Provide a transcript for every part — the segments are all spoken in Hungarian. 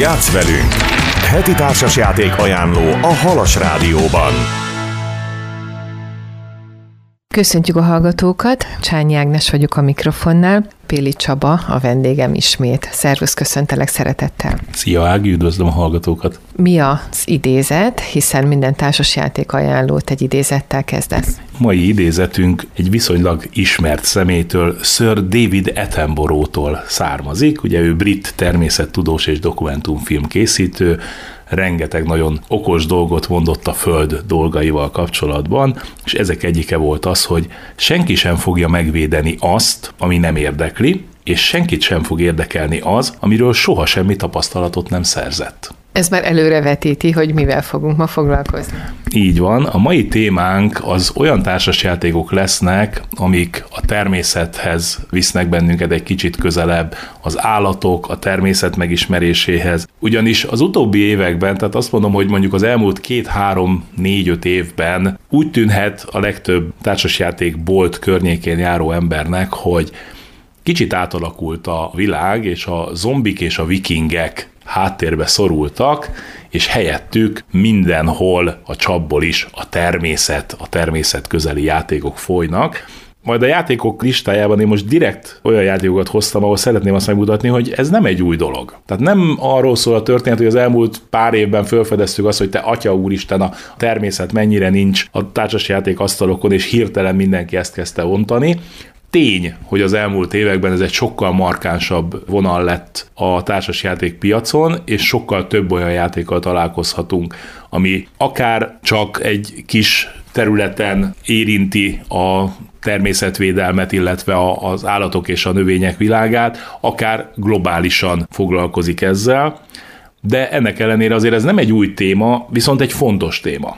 Játsz velünk! Heti társasjáték ajánló a Halas Rádióban. Köszöntjük a hallgatókat, Csányi Ágnes vagyok a mikrofonnál, Péli Csaba a vendégem ismét. Szervusz, köszöntelek szeretettel. Szia Ági, üdvözlöm a hallgatókat. Mi az idézet, hiszen minden társasjáték ajánlót egy idézettel kezdesz? Mai idézetünk egy viszonylag ismert szemétől, Sir David Attenborough-tól származik. Ugye ő brit természettudós és dokumentumfilm készítő, rengeteg nagyon okos dolgot mondott a Föld dolgaival kapcsolatban, és ezek egyike volt az, hogy senki sem fogja megvédeni azt, ami nem érdekli, és senkit sem fog érdekelni az, amiről soha semmi tapasztalatot nem szerzett. Ez már előrevetíti, hogy mivel fogunk ma foglalkozni. Így van. A mai témánk az olyan társasjátékok lesznek, amik a természethez visznek bennünket egy kicsit közelebb, az állatok, a természet megismeréséhez. Ugyanis az utóbbi években, tehát azt mondom, hogy mondjuk az elmúlt két, három, négy, öt évben úgy tűnhet a legtöbb társasjáték bolt környékén járó embernek, hogy kicsit átalakult a világ, és a zombik és a vikingek háttérbe szorultak, és helyettük mindenhol a csapból is a természet, a természet közeli játékok folynak. Majd a játékok listájában én most direkt olyan játékokat hoztam, ahol szeretném azt megmutatni, hogy ez nem egy új dolog. Tehát nem arról szól a történet, hogy az elmúlt pár évben felfedeztük azt, hogy te atya úristen, a természet mennyire nincs a társasjáték asztalokon, és hirtelen mindenki ezt kezdte ontani, Tény, hogy az elmúlt években ez egy sokkal markánsabb vonal lett a társasjáték piacon, és sokkal több olyan játékkal találkozhatunk, ami akár csak egy kis területen érinti a természetvédelmet, illetve az állatok és a növények világát, akár globálisan foglalkozik ezzel, de ennek ellenére azért ez nem egy új téma, viszont egy fontos téma.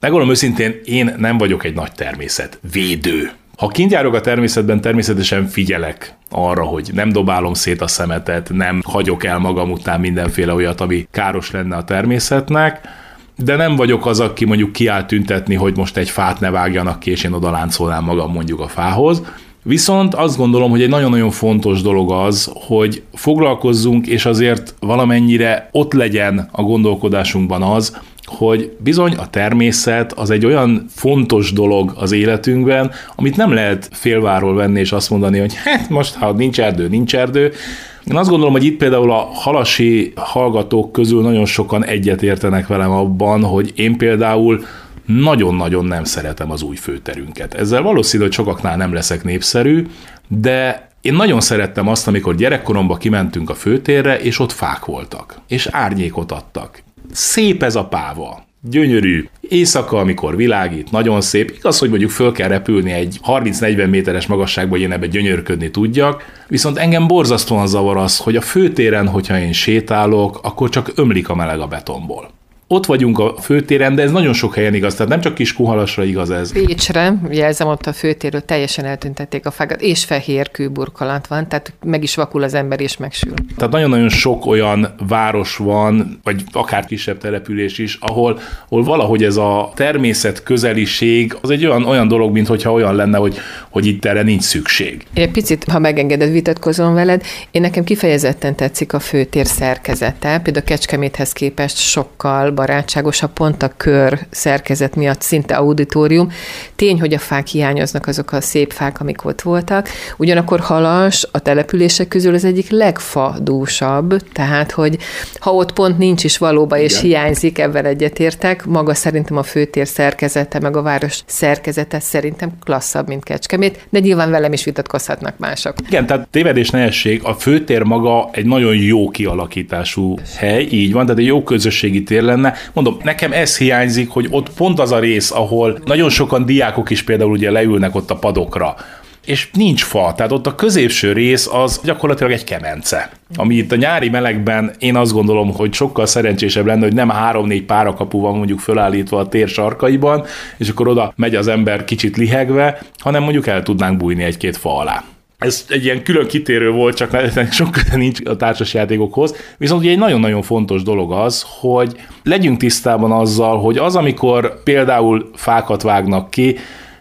Megmondom őszintén, én nem vagyok egy nagy természetvédő. Ha kint járok a természetben, természetesen figyelek arra, hogy nem dobálom szét a szemetet, nem hagyok el magam után mindenféle olyat, ami káros lenne a természetnek, de nem vagyok az, aki mondjuk kiáll tüntetni, hogy most egy fát ne vágjanak ki, és én oda magam mondjuk a fához. Viszont azt gondolom, hogy egy nagyon-nagyon fontos dolog az, hogy foglalkozzunk, és azért valamennyire ott legyen a gondolkodásunkban az, hogy bizony a természet az egy olyan fontos dolog az életünkben, amit nem lehet félváról venni és azt mondani, hogy hát most, ha nincs erdő, nincs erdő. Én azt gondolom, hogy itt például a halasi hallgatók közül nagyon sokan egyet értenek velem abban, hogy én például nagyon-nagyon nem szeretem az új főterünket. Ezzel valószínű, hogy sokaknál nem leszek népszerű, de én nagyon szerettem azt, amikor gyerekkoromban kimentünk a főtérre, és ott fák voltak, és árnyékot adtak. Szép ez a páva. Gyönyörű. Éjszaka, amikor világít, nagyon szép. Igaz, hogy mondjuk föl kell repülni egy 30-40 méteres magasságba, hogy én ebbe gyönyörködni tudjak, viszont engem borzasztóan zavar az, hogy a főtéren, hogyha én sétálok, akkor csak ömlik a meleg a betonból ott vagyunk a főtéren, de ez nagyon sok helyen igaz, tehát nem csak kis kuhalasra igaz ez. Pécsre, jelzem ott a főtéről, teljesen eltüntették a fákat, és fehér kőburkolat van, tehát meg is vakul az ember, és megsül. Tehát nagyon-nagyon sok olyan város van, vagy akár kisebb település is, ahol, ahol valahogy ez a természet közeliség, az egy olyan, olyan dolog, mint hogyha olyan lenne, hogy, hogy itt erre nincs szükség. Én egy picit, ha megengeded, vitatkozom veled, én nekem kifejezetten tetszik a főtér szerkezete, például Kecskeméthez képest sokkal barátságosabb, pont a kör szerkezet miatt szinte auditorium. Tény, hogy a fák hiányoznak, azok a szép fák, amik ott voltak. Ugyanakkor Halas a települések közül az egyik legfadúsabb, tehát, hogy ha ott pont nincs is valóban, és Igen. hiányzik, ebben egyetértek, maga szerintem a főtér szerkezete, meg a város szerkezete szerintem klasszabb, mint Kecskemét, de nyilván velem is vitatkozhatnak mások. Igen, tehát tévedés nehesség, a főtér maga egy nagyon jó kialakítású hely, így van, tehát egy jó közösségi tér lenne, Mondom, nekem ez hiányzik, hogy ott pont az a rész, ahol nagyon sokan diákok is például ugye leülnek ott a padokra, és nincs fa, tehát ott a középső rész az gyakorlatilag egy kemence. Ami itt a nyári melegben én azt gondolom, hogy sokkal szerencsésebb lenne, hogy nem három-négy párakapu van mondjuk fölállítva a tér sarkaiban, és akkor oda megy az ember kicsit lihegve, hanem mondjuk el tudnánk bújni egy-két fa alá ez egy ilyen külön kitérő volt, csak sok köze nincs a társasjátékokhoz. Viszont ugye egy nagyon-nagyon fontos dolog az, hogy legyünk tisztában azzal, hogy az, amikor például fákat vágnak ki,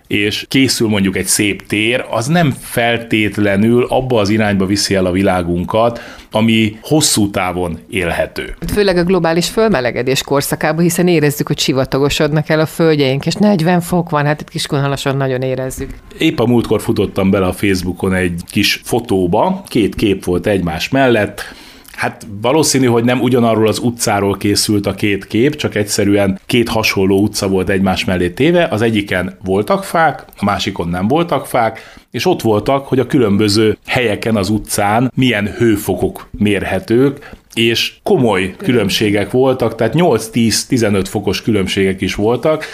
és készül mondjuk egy szép tér, az nem feltétlenül abba az irányba viszi el a világunkat, ami hosszú távon élhető. Főleg a globális fölmelegedés korszakában, hiszen érezzük, hogy sivatagosodnak el a földjeink, és 40 fok van, hát itt Kiskunhalason nagyon érezzük. Épp a múltkor futottam bele a Facebookon egy kis fotóba, két kép volt egymás mellett, Hát valószínű, hogy nem ugyanarról az utcáról készült a két kép, csak egyszerűen két hasonló utca volt egymás mellé téve, az egyiken voltak fák, a másikon nem voltak fák, és ott voltak, hogy a különböző helyeken az utcán milyen hőfokok mérhetők, és komoly különbségek voltak, tehát 8-10-15 fokos különbségek is voltak,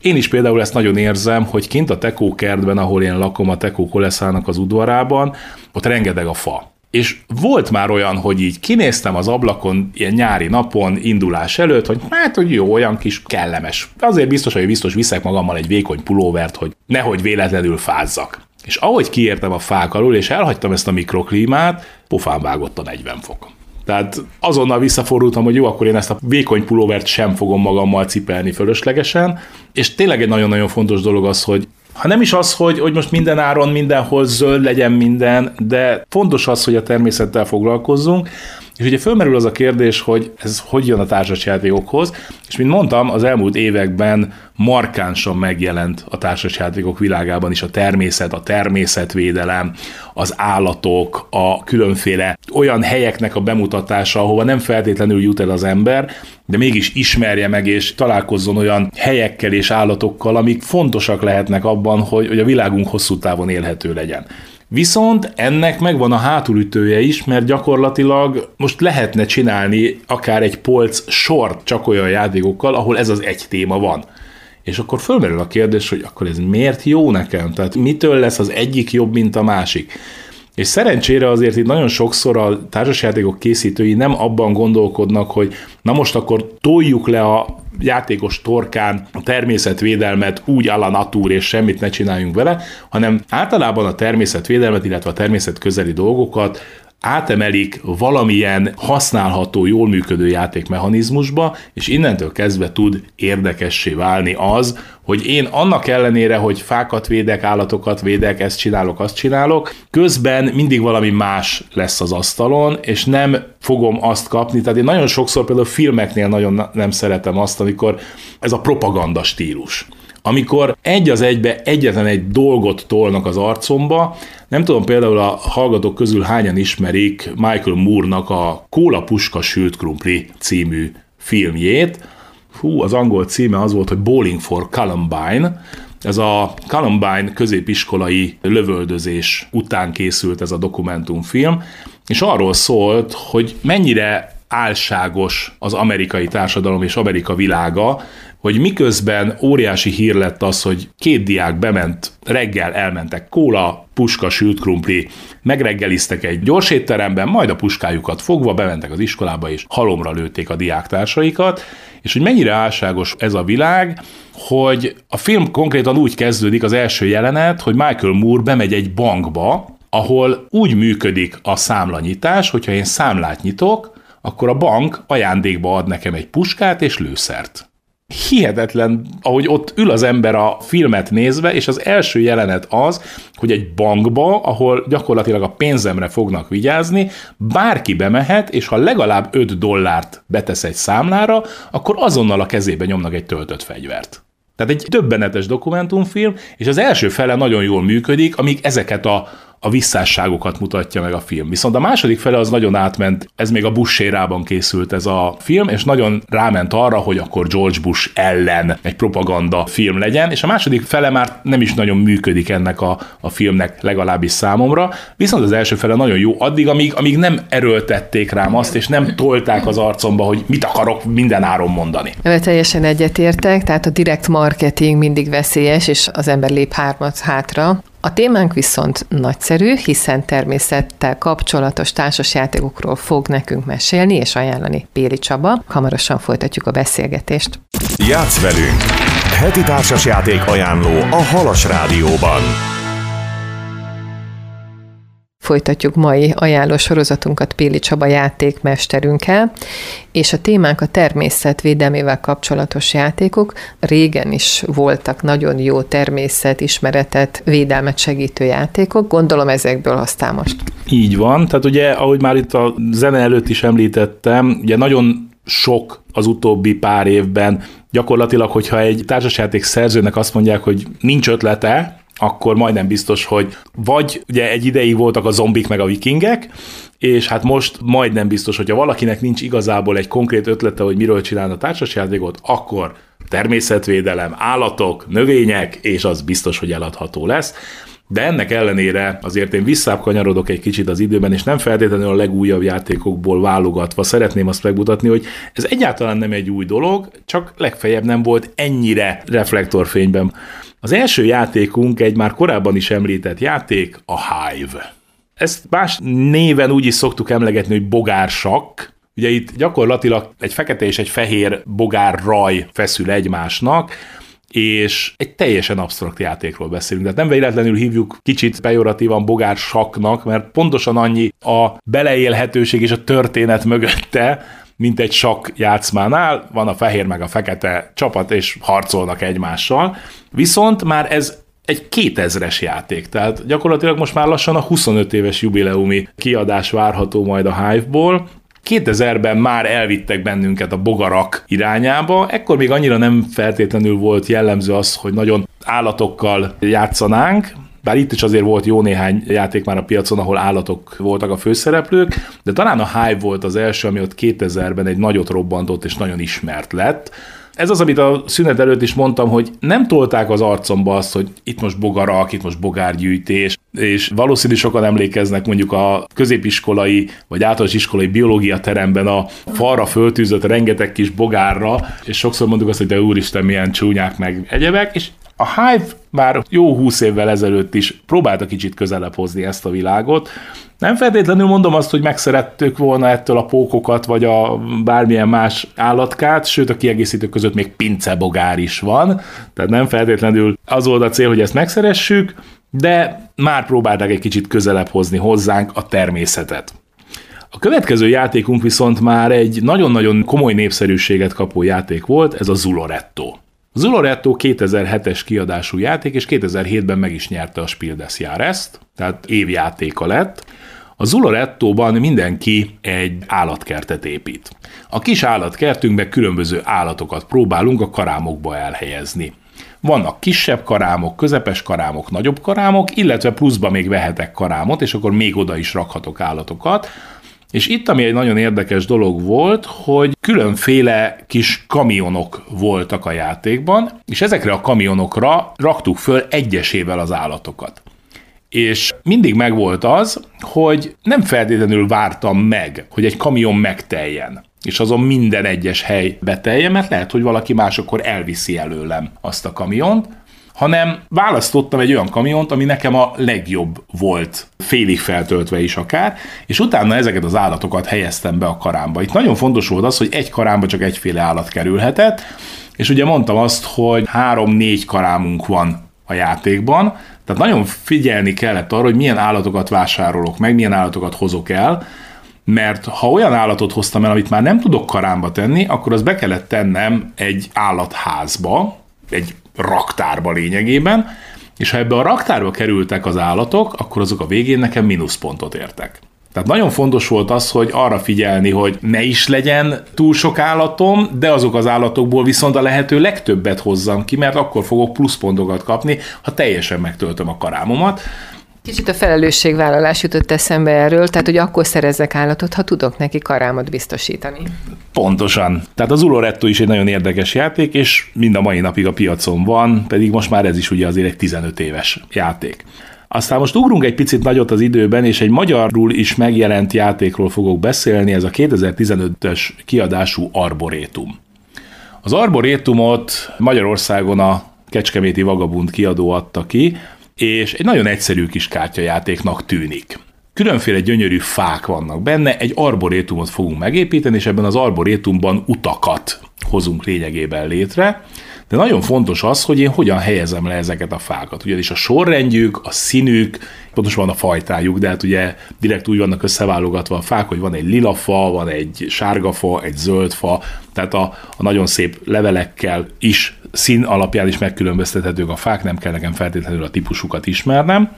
én is például ezt nagyon érzem, hogy kint a Tekó kertben, ahol én lakom, a Tekó Koleszának az udvarában, ott rengeteg a fa. És volt már olyan, hogy így kinéztem az ablakon ilyen nyári napon, indulás előtt, hogy hát, hogy jó, olyan kis kellemes. Azért biztos, hogy biztos viszek magammal egy vékony pulóvert, hogy nehogy véletlenül fázzak. És ahogy kiértem a fák alul, és elhagytam ezt a mikroklímát, pofán vágott a 40 fok. Tehát azonnal visszafordultam, hogy jó, akkor én ezt a vékony pulóvert sem fogom magammal cipelni fölöslegesen, és tényleg egy nagyon-nagyon fontos dolog az, hogy ha nem is az, hogy, hogy most minden áron mindenhol zöld legyen minden, de fontos az, hogy a természettel foglalkozzunk, és ugye fölmerül az a kérdés, hogy ez hogy jön a társasjátékokhoz, és mint mondtam, az elmúlt években markánsan megjelent a társasjátékok világában is a természet, a természetvédelem, az állatok, a különféle olyan helyeknek a bemutatása, ahova nem feltétlenül jut el az ember, de mégis ismerje meg és találkozzon olyan helyekkel és állatokkal, amik fontosak lehetnek abban, hogy, hogy a világunk hosszú távon élhető legyen. Viszont ennek megvan a hátulütője is, mert gyakorlatilag most lehetne csinálni akár egy polc sort csak olyan játékokkal, ahol ez az egy téma van. És akkor fölmerül a kérdés, hogy akkor ez miért jó nekem? Tehát mitől lesz az egyik jobb, mint a másik? És szerencsére azért itt nagyon sokszor a társasjátékok készítői nem abban gondolkodnak, hogy na most akkor toljuk le a játékos torkán a természetvédelmet úgy a natúr, és semmit ne csináljunk vele, hanem általában a természetvédelmet, illetve a természet közeli dolgokat átemelik valamilyen használható, jól működő játékmechanizmusba, és innentől kezdve tud érdekessé válni az, hogy én annak ellenére, hogy fákat védek, állatokat védek, ezt csinálok, azt csinálok, közben mindig valami más lesz az asztalon, és nem fogom azt kapni. Tehát én nagyon sokszor például filmeknél nagyon nem szeretem azt, amikor ez a propaganda stílus amikor egy az egybe egyetlen egy dolgot tolnak az arcomba, nem tudom például a hallgatók közül hányan ismerik Michael Moore-nak a Kóla Puska Sült Krumpli című filmjét. Fú, az angol címe az volt, hogy Bowling for Columbine, ez a Columbine középiskolai lövöldözés után készült ez a dokumentumfilm, és arról szólt, hogy mennyire álságos az amerikai társadalom és Amerika világa, hogy miközben óriási hír lett az, hogy két diák bement, reggel elmentek kóla, puska, sült krumpli, megreggeliztek egy gyors étteremben, majd a puskájukat fogva bementek az iskolába, és halomra lőtték a diáktársaikat, és hogy mennyire álságos ez a világ, hogy a film konkrétan úgy kezdődik az első jelenet, hogy Michael Moore bemegy egy bankba, ahol úgy működik a számlanyítás, hogyha én számlát nyitok, akkor a bank ajándékba ad nekem egy puskát és lőszert hihetetlen, ahogy ott ül az ember a filmet nézve, és az első jelenet az, hogy egy bankba, ahol gyakorlatilag a pénzemre fognak vigyázni, bárki bemehet, és ha legalább 5 dollárt betesz egy számlára, akkor azonnal a kezébe nyomnak egy töltött fegyvert. Tehát egy többenetes dokumentumfilm, és az első fele nagyon jól működik, amíg ezeket a a visszásságokat mutatja meg a film. Viszont a második fele az nagyon átment, ez még a Bush érában készült ez a film, és nagyon ráment arra, hogy akkor George Bush ellen egy propaganda film legyen, és a második fele már nem is nagyon működik ennek a, a filmnek, legalábbis számomra, viszont az első fele nagyon jó addig, amíg, amíg nem erőltették rám azt, és nem tolták az arcomba, hogy mit akarok minden áron mondani. Vel teljesen egyetértek, tehát a direkt marketing mindig veszélyes, és az ember lép hármat hátra. A témánk viszont nagyszerű, hiszen természettel kapcsolatos társasjátékokról fog nekünk mesélni és ajánlani Péli Csaba. Hamarosan folytatjuk a beszélgetést. Játsz velünk! Heti társasjáték ajánló a Halas Rádióban. Folytatjuk mai ajánló sorozatunkat Péli Csaba játékmesterünkkel, és a témánk a természetvédelmével kapcsolatos játékok. Régen is voltak nagyon jó természetismeretet, védelmet segítő játékok, gondolom ezekből aztán most. Így van, tehát ugye, ahogy már itt a zene előtt is említettem, ugye nagyon sok az utóbbi pár évben. Gyakorlatilag, hogyha egy társasjáték szerzőnek azt mondják, hogy nincs ötlete, akkor majdnem biztos, hogy vagy ugye egy ideig voltak a zombik meg a vikingek, és hát most majdnem biztos, hogyha valakinek nincs igazából egy konkrét ötlete, hogy miről csinálna a társasjátékot, akkor természetvédelem, állatok, növények, és az biztos, hogy eladható lesz. De ennek ellenére azért én visszább kanyarodok egy kicsit az időben, és nem feltétlenül a legújabb játékokból válogatva szeretném azt megmutatni, hogy ez egyáltalán nem egy új dolog, csak legfeljebb nem volt ennyire reflektorfényben. Az első játékunk egy már korábban is említett játék, a Hive. Ezt más néven úgy is szoktuk emlegetni, hogy bogársak. Ugye itt gyakorlatilag egy fekete és egy fehér bogár raj feszül egymásnak, és egy teljesen absztrakt játékról beszélünk. Tehát nem véletlenül hívjuk kicsit pejoratívan bogár saknak, mert pontosan annyi a beleélhetőség és a történet mögötte, mint egy sakk játszmánál, van a fehér meg a fekete csapat, és harcolnak egymással. Viszont már ez egy 2000-es játék, tehát gyakorlatilag most már lassan a 25 éves jubileumi kiadás várható majd a Hive-ból, 2000-ben már elvittek bennünket a bogarak irányába, ekkor még annyira nem feltétlenül volt jellemző az, hogy nagyon állatokkal játszanánk, bár itt is azért volt jó néhány játék már a piacon, ahol állatok voltak a főszereplők, de talán a Hive volt az első, ami ott 2000-ben egy nagyot robbantott és nagyon ismert lett, ez az, amit a szünet előtt is mondtam, hogy nem tolták az arcomba azt, hogy itt most bogarak, itt most bogárgyűjtés, és valószínű sokan emlékeznek mondjuk a középiskolai vagy általános iskolai biológia teremben a falra föltűzött rengeteg kis bogárra, és sokszor mondjuk azt, hogy de úristen, milyen csúnyák meg egyebek, és a Hive már jó húsz évvel ezelőtt is próbálta kicsit közelebb hozni ezt a világot. Nem feltétlenül mondom azt, hogy megszerettük volna ettől a pókokat, vagy a bármilyen más állatkát, sőt a kiegészítők között még pincebogár is van, tehát nem feltétlenül az volt a cél, hogy ezt megszeressük, de már próbálták egy kicsit közelebb hozni hozzánk a természetet. A következő játékunk viszont már egy nagyon-nagyon komoly népszerűséget kapó játék volt, ez a Zuloretto. Zuloretto 2007-es kiadású játék, és 2007-ben meg is nyerte a Spiel des Jahres-t, tehát évjátéka lett. A Zulorettóban mindenki egy állatkertet épít. A kis állatkertünkben különböző állatokat próbálunk a karámokba elhelyezni. Vannak kisebb karámok, közepes karámok, nagyobb karámok, illetve pluszba még vehetek karámot, és akkor még oda is rakhatok állatokat, és itt, ami egy nagyon érdekes dolog volt, hogy különféle kis kamionok voltak a játékban, és ezekre a kamionokra raktuk föl egyesével az állatokat. És mindig megvolt az, hogy nem feltétlenül vártam meg, hogy egy kamion megteljen és azon minden egyes hely betelje, mert lehet, hogy valaki más akkor elviszi előlem azt a kamiont, hanem választottam egy olyan kamiont, ami nekem a legjobb volt, félig feltöltve is akár, és utána ezeket az állatokat helyeztem be a karámba. Itt nagyon fontos volt az, hogy egy karámba csak egyféle állat kerülhetett, és ugye mondtam azt, hogy három-négy karámunk van a játékban, tehát nagyon figyelni kellett arra, hogy milyen állatokat vásárolok meg, milyen állatokat hozok el, mert ha olyan állatot hoztam el, amit már nem tudok karámba tenni, akkor az be kellett tennem egy állatházba, egy raktárba lényegében, és ha ebbe a raktárba kerültek az állatok, akkor azok a végén nekem mínuszpontot értek. Tehát nagyon fontos volt az, hogy arra figyelni, hogy ne is legyen túl sok állatom, de azok az állatokból viszont a lehető legtöbbet hozzam ki, mert akkor fogok pluszpontokat kapni, ha teljesen megtöltöm a karámomat. Kicsit a felelősségvállalás jutott eszembe erről, tehát hogy akkor szerezzek állatot, ha tudok neki karámot biztosítani. Pontosan. Tehát az Uloretto is egy nagyon érdekes játék, és mind a mai napig a piacon van, pedig most már ez is ugye azért egy 15 éves játék. Aztán most ugrunk egy picit nagyot az időben, és egy magyarul is megjelent játékról fogok beszélni, ez a 2015-ös kiadású Arborétum. Az Arborétumot Magyarországon a Kecskeméti Vagabund kiadó adta ki, és egy nagyon egyszerű kis kártyajátéknak tűnik. Különféle gyönyörű fák vannak benne, egy arborétumot fogunk megépíteni, és ebben az arborétumban utakat hozunk lényegében létre. de nagyon fontos az, hogy én hogyan helyezem le ezeket a fákat. Ugyanis a sorrendjük, a színük, pontosan van a fajtájuk, de hát ugye direkt úgy vannak összeválogatva a fák, hogy van egy lila fa, van egy sárga fa, egy zöld fa, tehát a, a nagyon szép levelekkel is szín alapján is megkülönböztethetők a fák, nem kell nekem feltétlenül a típusukat ismernem,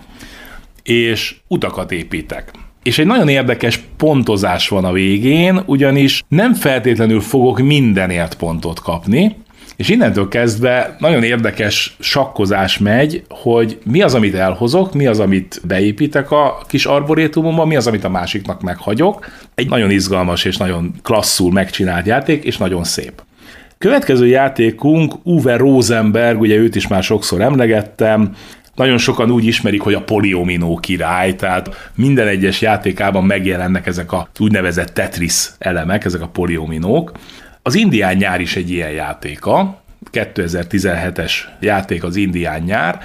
és utakat építek. És egy nagyon érdekes pontozás van a végén, ugyanis nem feltétlenül fogok mindenért pontot kapni, és innentől kezdve nagyon érdekes sakkozás megy, hogy mi az, amit elhozok, mi az, amit beépítek a kis arborétumomba, mi az, amit a másiknak meghagyok. Egy nagyon izgalmas és nagyon klasszul megcsinált játék, és nagyon szép. Következő játékunk Uwe Rosenberg, ugye őt is már sokszor emlegettem, nagyon sokan úgy ismerik, hogy a poliominó király, tehát minden egyes játékában megjelennek ezek a úgynevezett Tetris elemek, ezek a poliominók. Az Indián nyár is egy ilyen játéka, 2017-es játék az Indián nyár,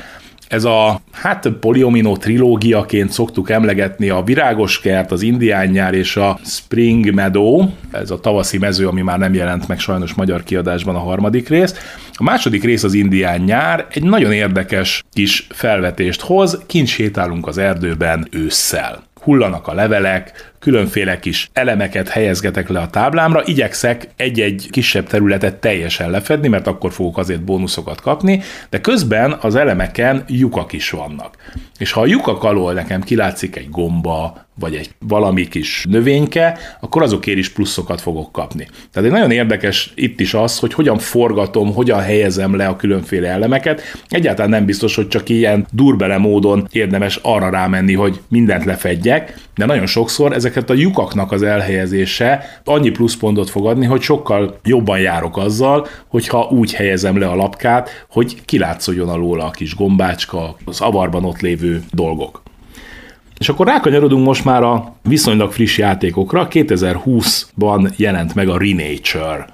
ez a, hát poliomino trilógiaként szoktuk emlegetni a Virágos kert, az Indián nyár és a Spring Meadow, ez a tavaszi mező, ami már nem jelent meg sajnos magyar kiadásban a harmadik rész. A második rész az Indián nyár egy nagyon érdekes kis felvetést hoz, kint sétálunk az erdőben ősszel. Hullanak a levelek, különféle kis elemeket helyezgetek le a táblámra, igyekszek egy-egy kisebb területet teljesen lefedni, mert akkor fogok azért bónuszokat kapni, de közben az elemeken lyukak is vannak. És ha a lyukak alól nekem kilátszik egy gomba, vagy egy valami kis növényke, akkor azokért is pluszokat fogok kapni. Tehát egy nagyon érdekes itt is az, hogy hogyan forgatom, hogyan helyezem le a különféle elemeket. Egyáltalán nem biztos, hogy csak ilyen durbele módon érdemes arra rámenni, hogy mindent lefedjek, de nagyon sokszor ezeket a lyukaknak az elhelyezése annyi pluszpontot fog adni, hogy sokkal jobban járok azzal, hogyha úgy helyezem le a lapkát, hogy kilátszódjon alóla a kis gombácska, az avarban ott lévő dolgok. És akkor rákanyarodunk most már a viszonylag friss játékokra. 2020-ban jelent meg a Renature.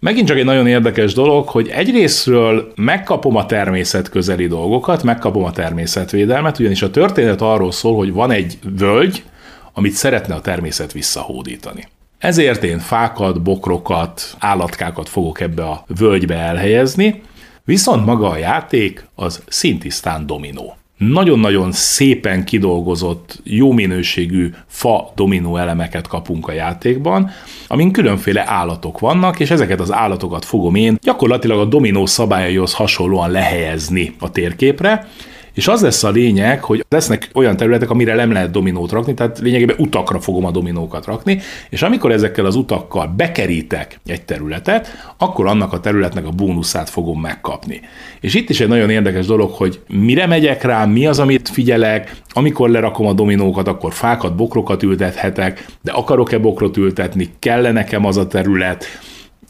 Megint csak egy nagyon érdekes dolog, hogy egyrésztről megkapom a természet közeli dolgokat, megkapom a természetvédelmet, ugyanis a történet arról szól, hogy van egy völgy, amit szeretne a természet visszahódítani. Ezért én fákat, bokrokat, állatkákat fogok ebbe a völgybe elhelyezni, viszont maga a játék az szintisztán dominó nagyon-nagyon szépen kidolgozott, jó minőségű fa dominó elemeket kapunk a játékban, amin különféle állatok vannak, és ezeket az állatokat fogom én gyakorlatilag a dominó szabályaihoz hasonlóan lehelyezni a térképre, és az lesz a lényeg, hogy lesznek olyan területek, amire nem lehet dominót rakni, tehát lényegében utakra fogom a dominókat rakni, és amikor ezekkel az utakkal bekerítek egy területet, akkor annak a területnek a bónuszát fogom megkapni. És itt is egy nagyon érdekes dolog, hogy mire megyek rá, mi az, amit figyelek, amikor lerakom a dominókat, akkor fákat, bokrokat ültethetek, de akarok-e bokrot ültetni, kell nekem az a terület,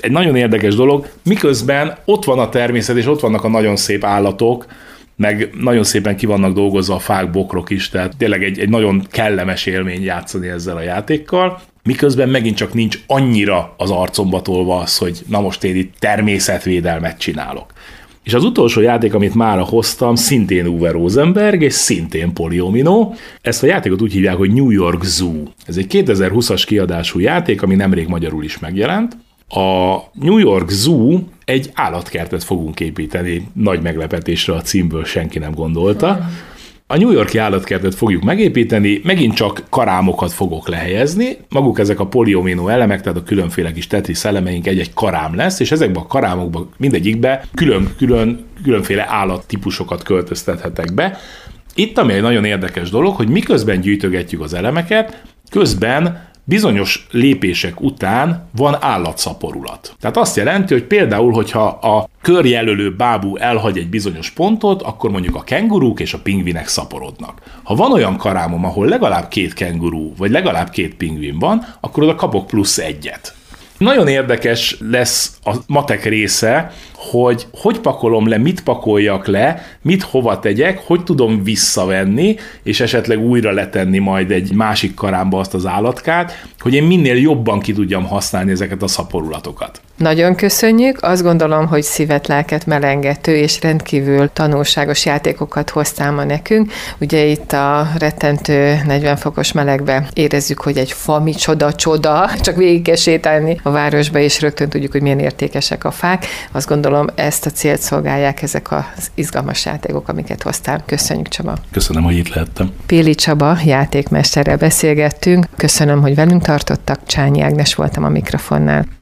egy nagyon érdekes dolog, miközben ott van a természet, és ott vannak a nagyon szép állatok, meg nagyon szépen ki vannak dolgozva a fák, bokrok is, tehát tényleg egy, egy nagyon kellemes élmény játszani ezzel a játékkal. Miközben megint csak nincs annyira az arcomba tolva az, hogy na most én itt természetvédelmet csinálok. És az utolsó játék, amit már hoztam, szintén Uwe Rosenberg, és szintén Poliomino. Ezt a játékot úgy hívják, hogy New York Zoo. Ez egy 2020-as kiadású játék, ami nemrég magyarul is megjelent. A New York Zoo egy állatkertet fogunk építeni, nagy meglepetésre a címből senki nem gondolta. A New Yorki állatkertet fogjuk megépíteni, megint csak karámokat fogok lehelyezni, maguk ezek a poliomino elemek, tehát a különféle kis tetris elemeink egy-egy karám lesz, és ezekben a karámokban mindegyikbe külön-külön különféle állattípusokat költöztethetek be. Itt ami egy nagyon érdekes dolog, hogy miközben gyűjtögetjük az elemeket, közben bizonyos lépések után van állatszaporulat. Tehát azt jelenti, hogy például, hogyha a körjelölő bábú elhagy egy bizonyos pontot, akkor mondjuk a kengurúk és a pingvinek szaporodnak. Ha van olyan karámom, ahol legalább két kengurú, vagy legalább két pingvin van, akkor oda kapok plusz egyet. Nagyon érdekes lesz a matek része, hogy hogy pakolom le, mit pakoljak le, mit hova tegyek, hogy tudom visszavenni, és esetleg újra letenni majd egy másik karámba azt az állatkát, hogy én minél jobban ki tudjam használni ezeket a szaporulatokat. Nagyon köszönjük, azt gondolom, hogy szívet, lelket melengető és rendkívül tanulságos játékokat hoztál ma nekünk. Ugye itt a rettentő 40 fokos melegbe érezzük, hogy egy fa micsoda csoda, csak végig kell sétálni a városba, és rögtön tudjuk, hogy milyen értékesek a fák. Azt gondolom, ezt a célt szolgálják ezek az izgalmas játékok, amiket hoztál. Köszönjük, Csaba. Köszönöm, hogy itt lehettem. Péli Csaba játékmesterrel beszélgettünk. Köszönöm, hogy velünk tartottak. Csányi Ágnes voltam a mikrofonnál.